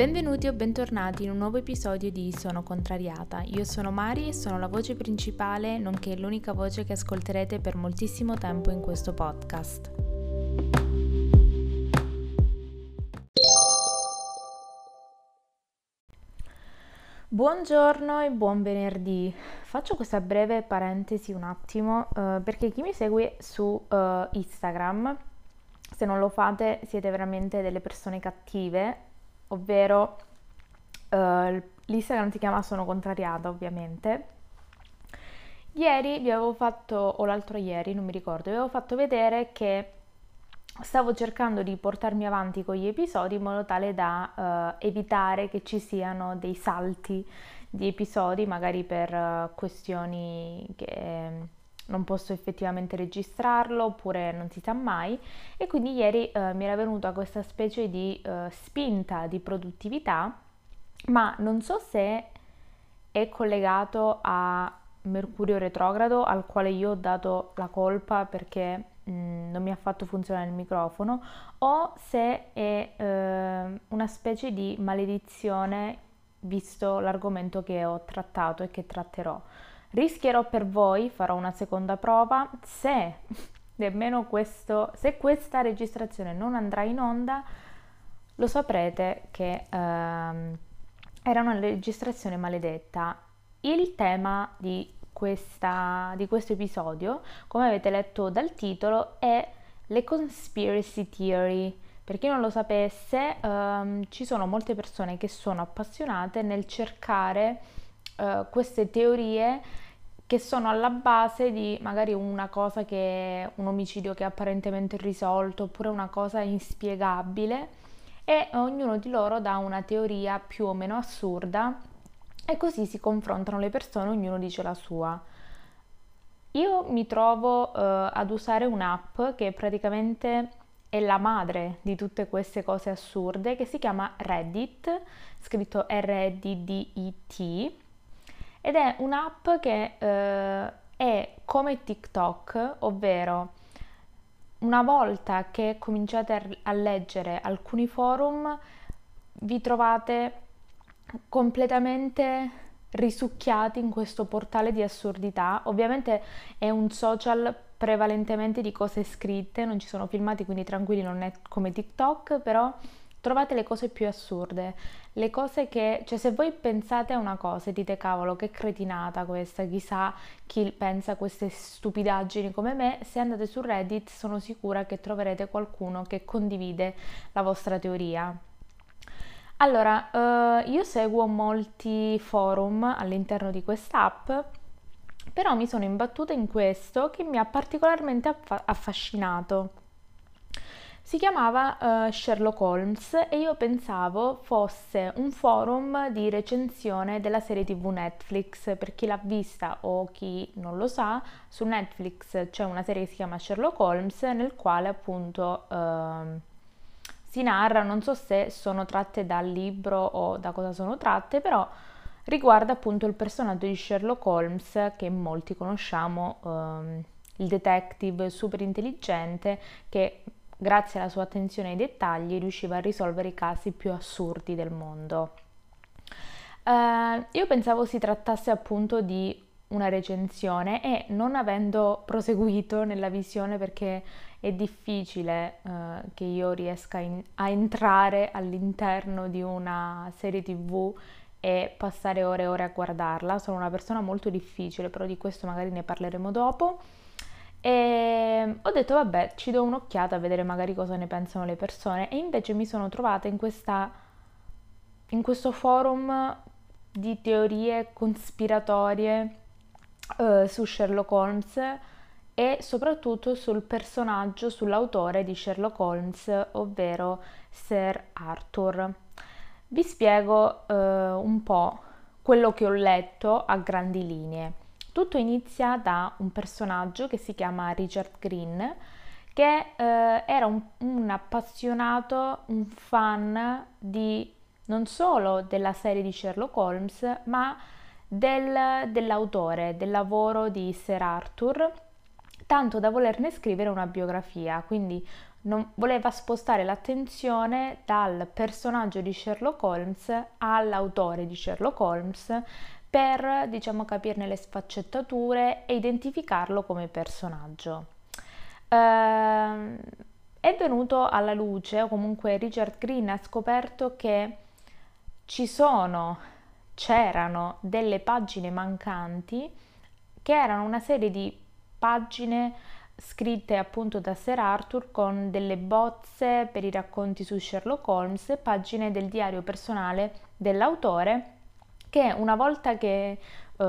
Benvenuti o bentornati in un nuovo episodio di Sono Contrariata. Io sono Mari e sono la voce principale, nonché l'unica voce che ascolterete per moltissimo tempo in questo podcast. Buongiorno e buon venerdì. Faccio questa breve parentesi un attimo uh, perché chi mi segue su uh, Instagram, se non lo fate siete veramente delle persone cattive ovvero uh, l'Instagram si chiama Sono Contrariata ovviamente. Ieri vi avevo fatto, o l'altro ieri, non mi ricordo, vi avevo fatto vedere che stavo cercando di portarmi avanti con gli episodi in modo tale da uh, evitare che ci siano dei salti di episodi, magari per uh, questioni che non posso effettivamente registrarlo oppure non si sa mai e quindi ieri eh, mi era venuta questa specie di eh, spinta di produttività ma non so se è collegato a Mercurio retrogrado al quale io ho dato la colpa perché mh, mm, non mi ha fatto funzionare il microfono o se è eh, una specie di maledizione visto l'argomento che ho trattato e che tratterò. Rischierò per voi, farò una seconda prova, se nemmeno questo, se questa registrazione non andrà in onda, lo saprete che ehm, era una registrazione maledetta. Il tema di, questa, di questo episodio, come avete letto dal titolo, è le conspiracy theory. Per chi non lo sapesse, ehm, ci sono molte persone che sono appassionate nel cercare eh, queste teorie che sono alla base di magari una cosa che un omicidio che è apparentemente risolto oppure una cosa inspiegabile e ognuno di loro dà una teoria più o meno assurda e così si confrontano le persone, ognuno dice la sua. Io mi trovo uh, ad usare un'app che praticamente è la madre di tutte queste cose assurde che si chiama Reddit, scritto R-E-D-D-I-T ed è un'app che eh, è come TikTok, ovvero una volta che cominciate a leggere alcuni forum vi trovate completamente risucchiati in questo portale di assurdità. Ovviamente è un social prevalentemente di cose scritte, non ci sono filmati, quindi tranquilli, non è come TikTok, però trovate le cose più assurde, le cose che, cioè se voi pensate a una cosa e dite cavolo che cretinata questa, chissà chi pensa queste stupidaggini come me, se andate su Reddit sono sicura che troverete qualcuno che condivide la vostra teoria. Allora, eh, io seguo molti forum all'interno di quest'app, però mi sono imbattuta in questo che mi ha particolarmente aff- affascinato si chiamava uh, Sherlock Holmes e io pensavo fosse un forum di recensione della serie tv Netflix. Per chi l'ha vista o chi non lo sa, su Netflix c'è una serie che si chiama Sherlock Holmes nel quale appunto uh, si narra, non so se sono tratte dal libro o da cosa sono tratte, però riguarda appunto il personaggio di Sherlock Holmes che molti conosciamo, uh, il detective super intelligente che grazie alla sua attenzione ai dettagli, riusciva a risolvere i casi più assurdi del mondo. Uh, io pensavo si trattasse appunto di una recensione e non avendo proseguito nella visione perché è difficile uh, che io riesca in, a entrare all'interno di una serie tv e passare ore e ore a guardarla, sono una persona molto difficile, però di questo magari ne parleremo dopo. E ho detto vabbè, ci do un'occhiata a vedere magari cosa ne pensano le persone e invece mi sono trovata in, questa, in questo forum di teorie cospiratorie uh, su Sherlock Holmes e soprattutto sul personaggio, sull'autore di Sherlock Holmes, ovvero Sir Arthur. Vi spiego uh, un po' quello che ho letto a grandi linee. Tutto inizia da un personaggio che si chiama Richard Green, che eh, era un, un, appassionato, un fan di non solo della serie di Sherlock Holmes, ma del, dell'autore, del lavoro di Sir Arthur, tanto da volerne scrivere una biografia. Quindi non, voleva spostare l'attenzione dal personaggio di Sherlock Holmes all'autore di Sherlock Holmes per, diciamo, capirne le sfaccettature e identificarlo come personaggio. Uh, è venuto alla luce, o comunque Richard Green ha scoperto che ci sono, c'erano delle pagine mancanti che erano una serie di pagine scritte appunto da Sir Arthur con delle bozze per i racconti su Sherlock Holmes e pagine del diario personale dell'autore che una volta che uh,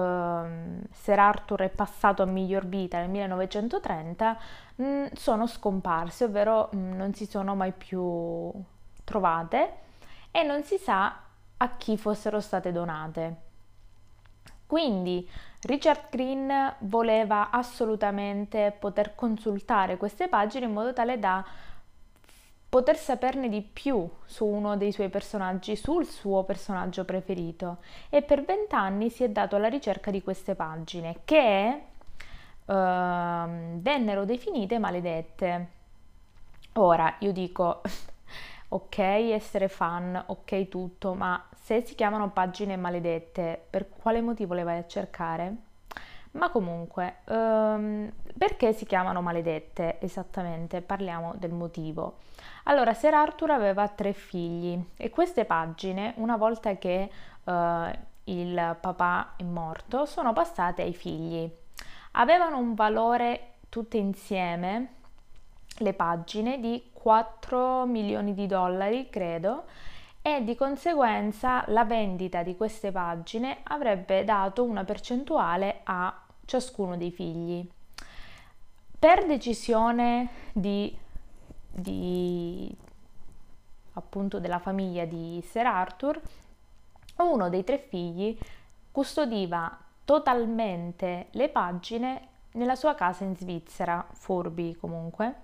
Sir Arthur è passato a miglior vita nel 1930 mh, mm, sono scomparse, ovvero mh, mm, non si sono mai più trovate e non si sa a chi fossero state donate. Quindi Richard Green voleva assolutamente poter consultare queste pagine in modo tale da poter saperne di più su uno dei suoi personaggi, sul suo personaggio preferito e per vent'anni si è dato alla ricerca di queste pagine che uh, vennero definite maledette. Ora io dico ok essere fan, ok tutto, ma se si chiamano pagine maledette, per quale motivo le vai a cercare? Ma comunque, um, perché si chiamano maledette esattamente? Parliamo del motivo. Allora, Sir Arthur aveva tre figli e queste pagine, una volta che uh, il papà è morto, sono passate ai figli. Avevano un valore tutte insieme, le pagine, di 4 milioni di dollari, credo, e di conseguenza la vendita di queste pagine avrebbe dato una percentuale a ciascuno dei figli. Per decisione di, di appunto della famiglia di Sir Arthur, uno dei tre figli custodiva totalmente le pagine nella sua casa in Svizzera, furbi comunque,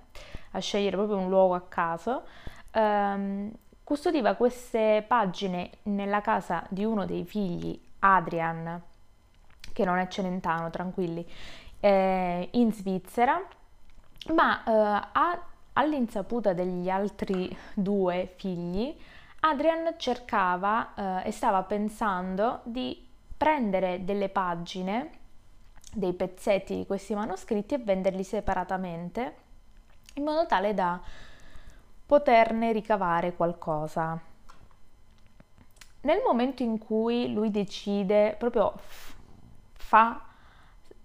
a scegliere proprio un luogo a caso, ehm, custodiva queste pagine nella casa di uno dei figli, Adrian, che non è Celentano, tranquilli, eh, in Svizzera, ma eh, a, all'insaputa degli altri due figli, Adrian cercava eh, e stava pensando di prendere delle pagine, dei pezzetti di questi manoscritti e venderli separatamente, in modo tale da poterne ricavare qualcosa. Nel momento in cui lui decide, proprio fa,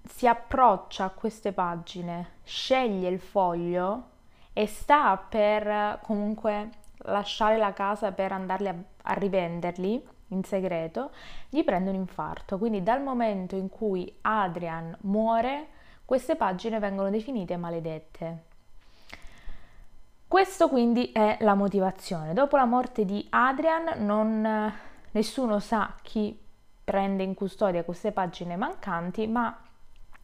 si approccia a queste pagine, sceglie il foglio e sta per comunque lasciare la casa per andarli a, a rivenderli in segreto, gli prende un infarto. Quindi dal momento in cui Adrian muore, queste pagine vengono definite maledette. Questo quindi è la motivazione. Dopo la morte di Adrian non, nessuno sa chi prende in custodia queste pagine mancanti, ma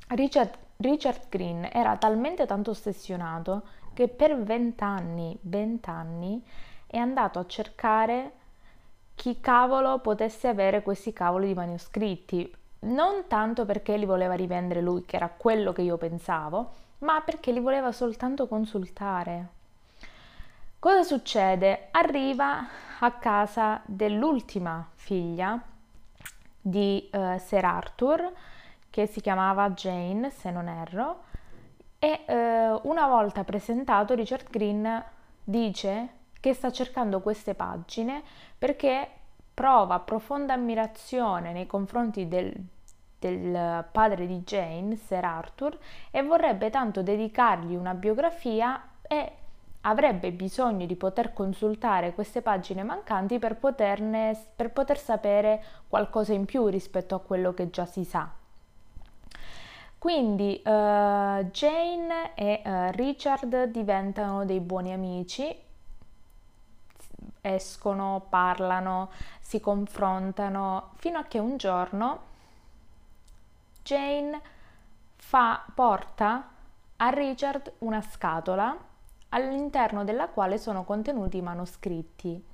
Richard, Richard Green era talmente tanto ossessionato che per vent'anni, vent'anni è andato a cercare chi cavolo potesse avere questi cavoli di manoscritti. Non tanto perché li voleva rivendere lui, che era quello che io pensavo, ma perché li voleva soltanto consultare. Cosa succede? Arriva a casa dell'ultima figlia di uh, Sir Arthur, che si chiamava Jane, se non erro, e uh, una volta presentato Richard Green dice che sta cercando queste pagine perché prova profonda ammirazione nei confronti del, del padre di Jane, Sir Arthur, e vorrebbe tanto dedicargli una biografia e avrebbe bisogno di poter consultare queste pagine mancanti per, poterne, per poter sapere qualcosa in più rispetto a quello che già si sa. Quindi uh, Jane e uh, Richard diventano dei buoni amici, escono, parlano, si confrontano, fino a che un giorno Jane fa, porta a Richard una scatola all'interno della quale sono contenuti i manoscritti.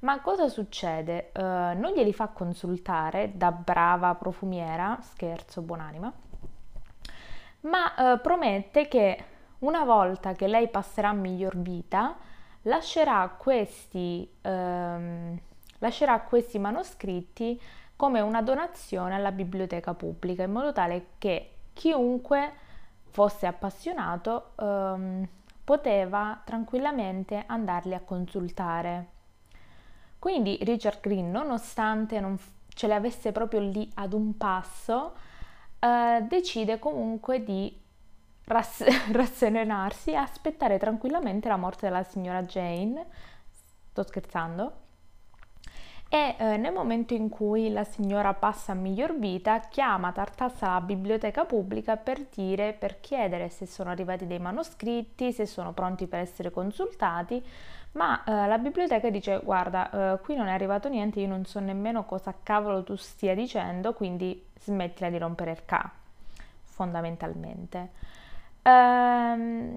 Ma cosa succede? Uh, non glieli fa consultare da brava profumiera, scherzo, buonanima, ma uh, promette che una volta che lei passerà miglior vita, lascerà questi, ehm, lascerà questi manoscritti come una donazione alla biblioteca pubblica, in modo tale che chiunque fosse appassionato ehm, poteva tranquillamente andarli a consultare. Quindi Richard Green, nonostante non ce le avesse proprio lì ad un passo, eh, decide comunque di rass- rasserenarsi e aspettare tranquillamente la morte della signora Jane. Sto scherzando e eh, nel momento in cui la signora passa a miglior vita chiama Tartassa alla biblioteca pubblica per dire, per chiedere se sono arrivati dei manoscritti, se sono pronti per essere consultati, ma eh, la biblioteca dice guarda eh, qui non è arrivato niente, io non so nemmeno cosa cavolo tu stia dicendo, quindi smettila di rompere il ca, fondamentalmente. Ehm,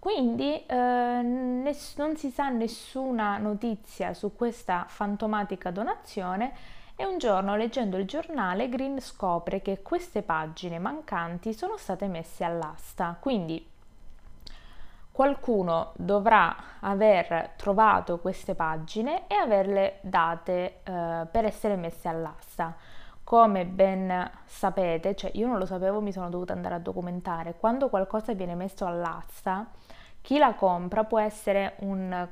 quindi eh, ness- non si sa nessuna notizia su questa fantomatica donazione e un giorno leggendo il giornale Green scopre che queste pagine mancanti sono state messe all'asta. Quindi qualcuno dovrà aver trovato queste pagine e averle date eh, per essere messe all'asta. Come ben sapete, cioè io non lo sapevo, mi sono dovuta andare a documentare, quando qualcosa viene messo all'asta, chi la compra può essere un,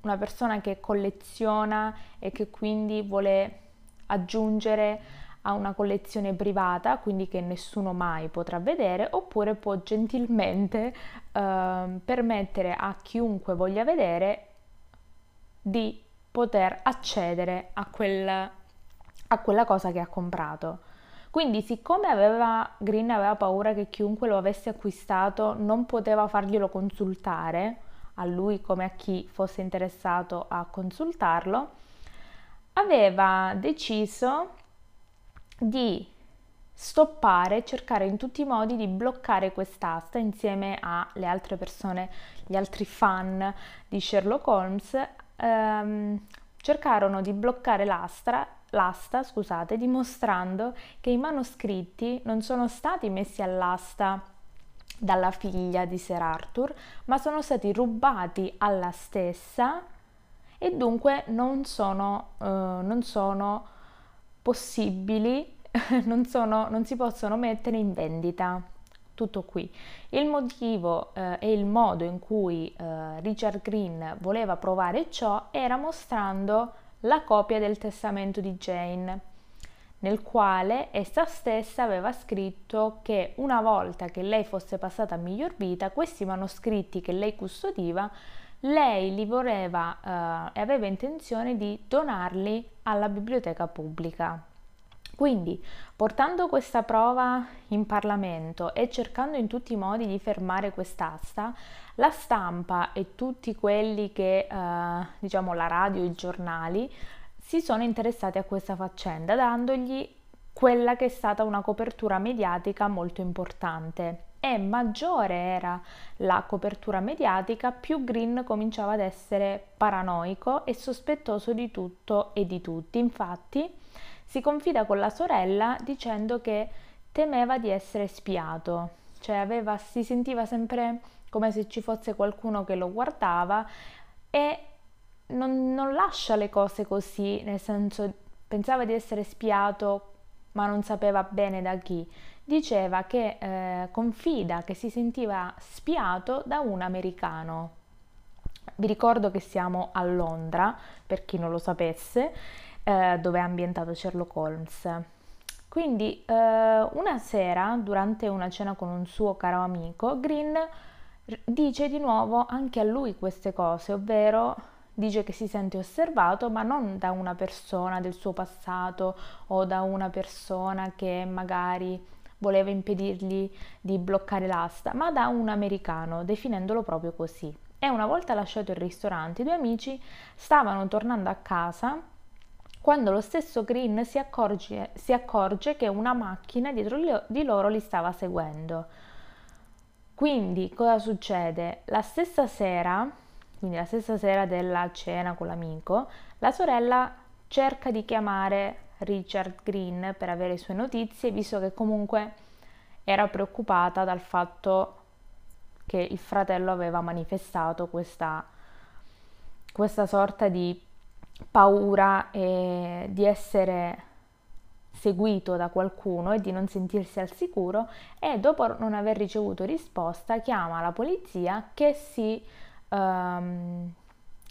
una persona che colleziona e che quindi vuole aggiungere a una collezione privata, quindi che nessuno mai potrà vedere, oppure può gentilmente eh, permettere a chiunque voglia vedere di poter accedere a, quel, a quella cosa che ha comprato. Quindi, siccome aveva, Green aveva paura che chiunque lo avesse acquistato non poteva farglielo consultare, a lui come a chi fosse interessato a consultarlo, aveva deciso di stoppare, cercare in tutti i modi di bloccare quest'asta insieme alle altre persone, gli altri fan di Sherlock Holmes, ehm, cercarono di bloccare l'asta l'asta, scusate, dimostrando che i manoscritti non sono stati messi all'asta dalla figlia di Sir Arthur, ma sono stati rubati alla stessa e dunque non sono, uh, non sono possibili, non, sono, non, si possono mettere in vendita. Tutto qui. Il motivo uh, e il modo in cui uh, Richard Green voleva provare ciò era mostrando la copia del testamento di Jane, nel quale essa stessa aveva scritto che una volta che lei fosse passata a miglior vita, questi manoscritti che lei custodiva, lei li voleva eh, e aveva intenzione di donarli alla biblioteca pubblica. Quindi, portando questa prova in Parlamento e cercando in tutti i modi di fermare quest'asta, la stampa e tutti quelli che, eh, diciamo, la radio i giornali si sono interessati a questa faccenda, dandogli quella che è stata una copertura mediatica molto importante. E maggiore era la copertura mediatica, più Green cominciava ad essere paranoico e sospettoso di tutto e di tutti. Infatti, si confida con la sorella dicendo che temeva di essere spiato, cioè aveva, si sentiva sempre come se ci fosse qualcuno che lo guardava e non, non lascia le cose così, nel senso pensava di essere spiato ma non sapeva bene da chi. Diceva che eh, confida che si sentiva spiato da un americano. Vi ricordo che siamo a Londra, per chi non lo sapesse, eh, dove è ambientato Sherlock Holmes. Quindi eh, una sera, durante una cena con un suo caro amico, Green dice di nuovo anche a lui queste cose, ovvero dice che si sente osservato, ma non da una persona del suo passato o da una persona che magari voleva impedirgli di bloccare l'asta, ma da un americano, definendolo proprio così. E una volta lasciato il ristorante, i due amici stavano tornando a casa quando lo stesso Green si accorge, si accorge che una macchina dietro di loro li stava seguendo. Quindi cosa succede? La stessa sera, quindi la stessa sera della cena con l'amico, la sorella cerca di chiamare Richard Green per avere sue notizie, visto che comunque era preoccupata dal fatto che il fratello aveva manifestato questa, questa sorta di paura e di essere seguito da qualcuno e di non sentirsi al sicuro e dopo non aver ricevuto risposta chiama la polizia che si, um,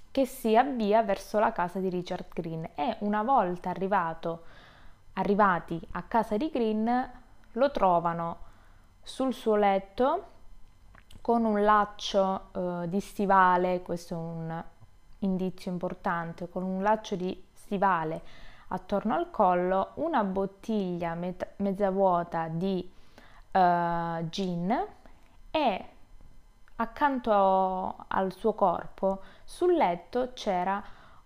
che si avvia verso la casa di Richard Green. E una volta arrivato, arrivati a casa di Green lo trovano sul suo letto con un laccio uh, di stivale, questo è un indizio importante, con un laccio di stivale attorno al collo, una bottiglia met- mezza vuota di uh, gin e accanto al suo corpo sul letto c'era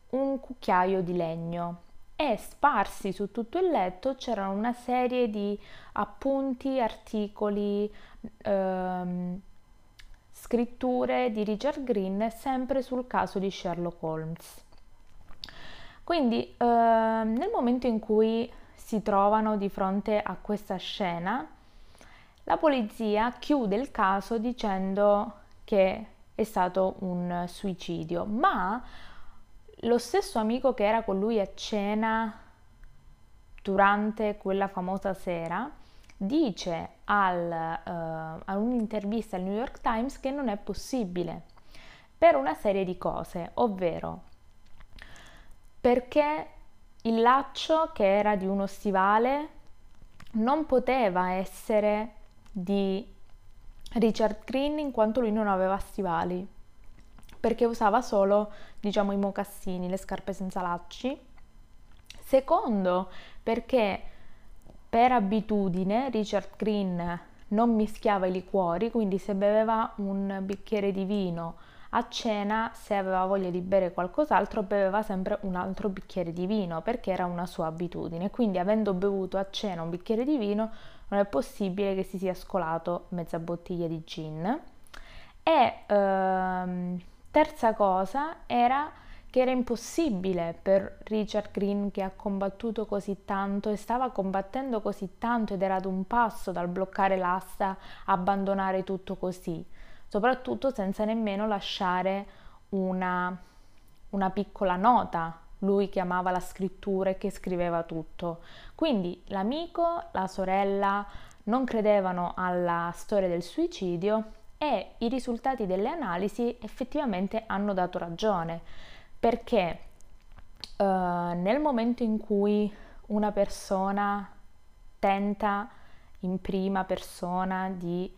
un cucchiaio di legno e sparsi su tutto il letto c'erano una serie di appunti, articoli, ehm, scritture di Richard Green sempre sul caso di Sherlock Holmes. Quindi eh, nel momento in cui si trovano di fronte a questa scena, la polizia chiude il caso dicendo che è stato un suicidio, ma lo stesso amico che era con lui a cena durante quella famosa sera dice al, uh, a un'intervista al New York Times che non è possibile per una serie di cose, ovvero perché il laccio che era di uno stivale non poteva essere di Richard Green in quanto lui non aveva stivali perché usava solo diciamo i mocassini, le scarpe senza lacci. Secondo, perché per abitudine Richard Green non mischiava i liquori, quindi se beveva un bicchiere di vino a cena, se aveva voglia di bere qualcos'altro, beveva sempre un altro bicchiere di vino perché era una sua abitudine. Quindi, avendo bevuto a cena un bicchiere di vino, non è possibile che si sia scolato mezza bottiglia di gin. E ehm, terza cosa era che era impossibile per Richard Green che ha combattuto così tanto e stava combattendo così tanto ed era ad un passo dal bloccare l'asta, abbandonare tutto così soprattutto senza nemmeno lasciare una, una piccola nota lui che amava la scrittura e che scriveva tutto. Quindi l'amico, la sorella non credevano alla storia del suicidio e i risultati delle analisi effettivamente hanno dato ragione, perché uh, nel momento in cui una persona tenta in prima persona di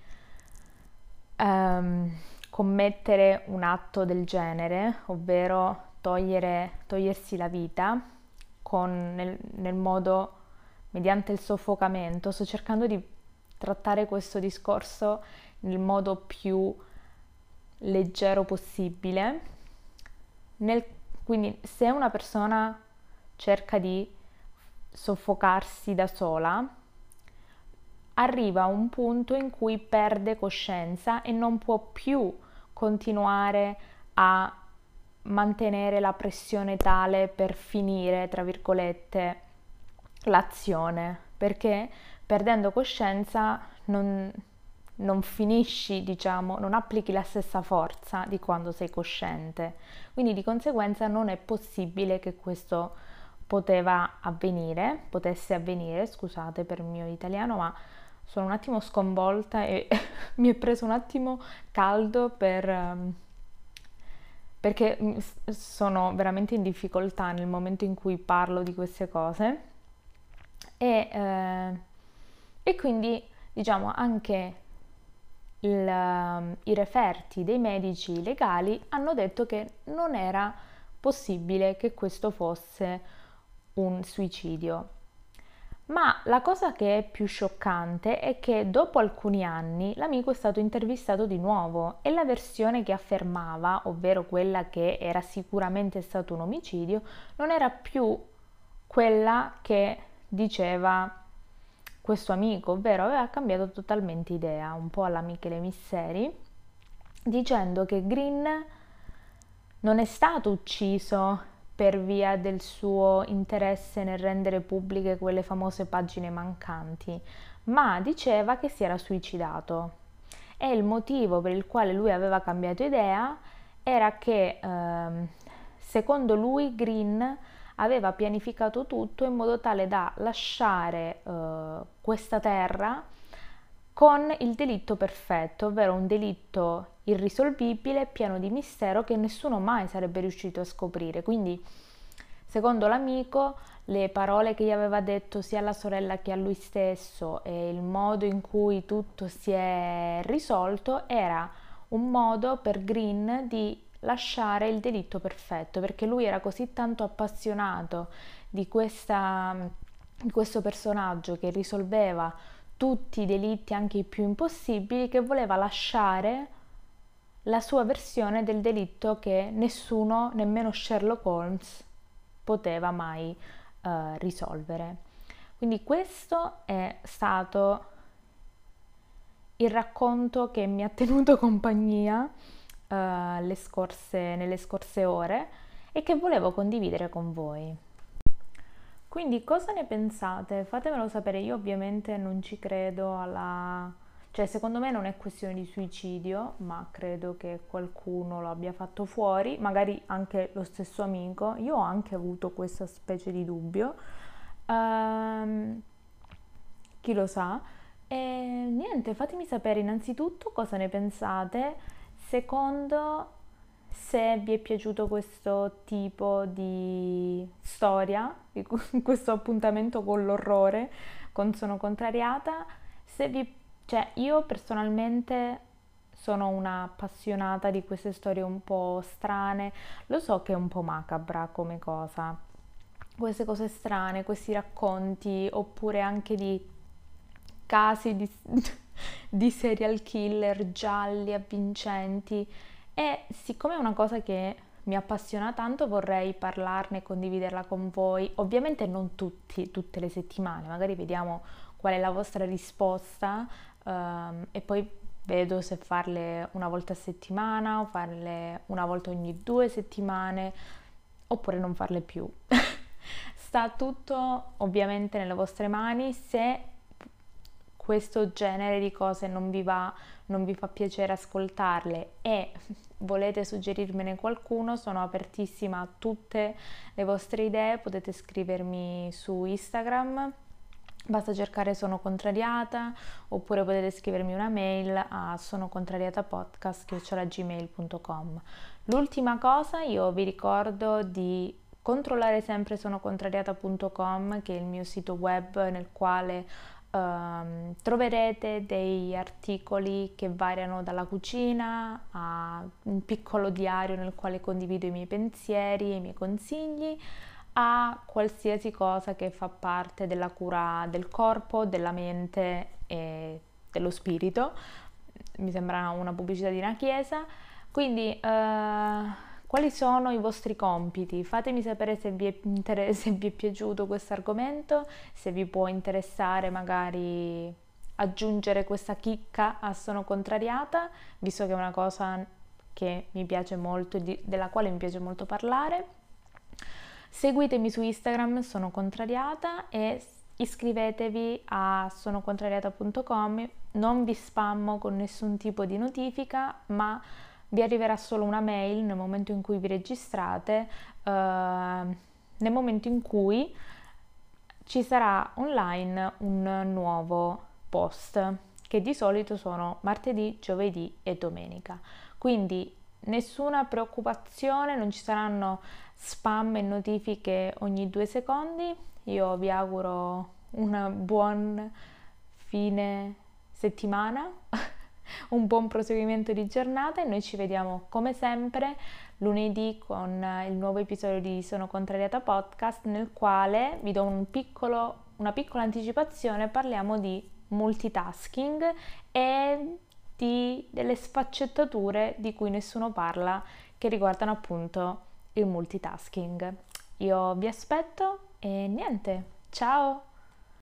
um, commettere un atto del genere, ovvero togliere, togliersi la vita con, nel, nel modo mediante il soffocamento. Sto cercando di trattare questo discorso nel modo più leggero possibile. Nel, quindi se una persona cerca di soffocarsi da sola, arriva a un punto in cui perde coscienza e non può più continuare a mantenere la pressione tale per finire, tra virgolette, l'azione, perché? Perdendo coscienza non, non finisci, diciamo, non applichi la stessa forza di quando sei cosciente. Quindi di conseguenza non è possibile che questo poteva avvenire, potesse avvenire, scusate per il mio italiano, ma sono un attimo sconvolta e mi è preso un attimo caldo per, um, perché sono veramente in difficoltà nel momento in cui parlo di queste cose e, eh, e quindi diciamo anche il, uh, i referti dei medici legali hanno detto che non era possibile che questo fosse un suicidio. Ma la cosa che è più scioccante è che dopo alcuni anni l'amico è stato intervistato di nuovo e la versione che affermava, ovvero quella che era sicuramente stato un omicidio, non era più quella che diceva questo amico, ovvero aveva cambiato totalmente idea, un po' alla Michele Misseri, dicendo che Green non è stato ucciso per via del suo interesse nel rendere pubbliche quelle famose pagine mancanti, ma diceva che si era suicidato. e il motivo per il quale lui aveva cambiato idea era che ehm, secondo lui Green aveva pianificato tutto in modo tale da lasciare eh, questa terra con il delitto perfetto, ovvero un delitto irrisolvibile, pieno di mistero che nessuno mai sarebbe riuscito a scoprire. Quindi, secondo l'amico, le parole che gli aveva detto sia alla sorella che a lui stesso e il modo in cui tutto si è risolto era un modo per Green di lasciare il delitto perfetto, perché lui era così tanto appassionato di, questa, di questo personaggio che risolveva tutti i delitti, anche i più impossibili, che voleva lasciare la sua versione del delitto che nessuno, nemmeno Sherlock Holmes, poteva mai uh, risolvere. Quindi questo è stato il racconto che mi ha tenuto compagnia uh, scorse, nelle scorse ore e che volevo condividere con voi. Quindi cosa ne pensate? Fatemelo sapere, io ovviamente non ci credo alla... cioè secondo me non è questione di suicidio, ma credo che qualcuno lo abbia fatto fuori, magari anche lo stesso amico, io ho anche avuto questa specie di dubbio, um, chi lo sa, e niente, fatemi sapere innanzitutto cosa ne pensate Secondo, se vi è piaciuto questo tipo di storia, questo appuntamento con l'orrore, con Sono contrariata, se vi, cioè io personalmente sono una appassionata di queste storie un po' strane, lo so che è un po' macabra come cosa, queste cose strane, questi racconti, oppure anche di casi di di serial killer gialli, avvincenti. E siccome è una cosa che mi appassiona tanto vorrei parlarne e condividerla con voi, ovviamente non tutti, tutte le settimane, magari vediamo qual è la vostra risposta um, e poi vedo se farle una volta a settimana o farle una volta ogni due settimane oppure non farle più. Sta tutto ovviamente nelle vostre mani. Se questo genere di cose non vi va, non vi fa piacere ascoltarle e volete suggerirmene qualcuno, sono apertissima a tutte le vostre idee, potete scrivermi su Instagram. Basta cercare Sono Contrariata oppure potete scrivermi una mail a sonocontrariatapodcast.gmail.com L'ultima cosa, io vi ricordo di controllare sempre sonocontrariata.com che è il mio sito web nel quale Um, troverete degli articoli che variano dalla cucina a un piccolo diario nel quale condivido i miei pensieri e i miei consigli a qualsiasi cosa che fa parte della cura del corpo, della mente e dello spirito. Mi sembra una pubblicità di una chiesa. Quindi uh, quali sono i vostri compiti? Fatemi sapere se vi è, inter- se vi è piaciuto questo argomento, se vi può interessare magari aggiungere questa chicca a Sono Contrariata, visto che è una cosa che mi piace molto, di, della quale mi piace molto parlare. Seguitemi su Instagram, sono contrariata e iscrivetevi a sonocontrariata.com, non vi spammo con nessun tipo di notifica, ma vi arriverà solo una mail nel momento in cui vi registrate, eh, nel momento in cui ci sarà online un nuovo post che di solito sono martedì, giovedì e domenica. Quindi nessuna preoccupazione, non ci saranno spam e notifiche ogni due secondi. Io vi auguro un buon fine settimana un buon proseguimento di giornata e noi ci vediamo come sempre lunedì con il nuovo episodio di Sono Contrariata Podcast nel quale vi do un piccolo, una piccola anticipazione, parliamo di multitasking e di, delle sfaccettature di cui nessuno parla che riguardano appunto il multitasking. Io vi aspetto e niente, ciao!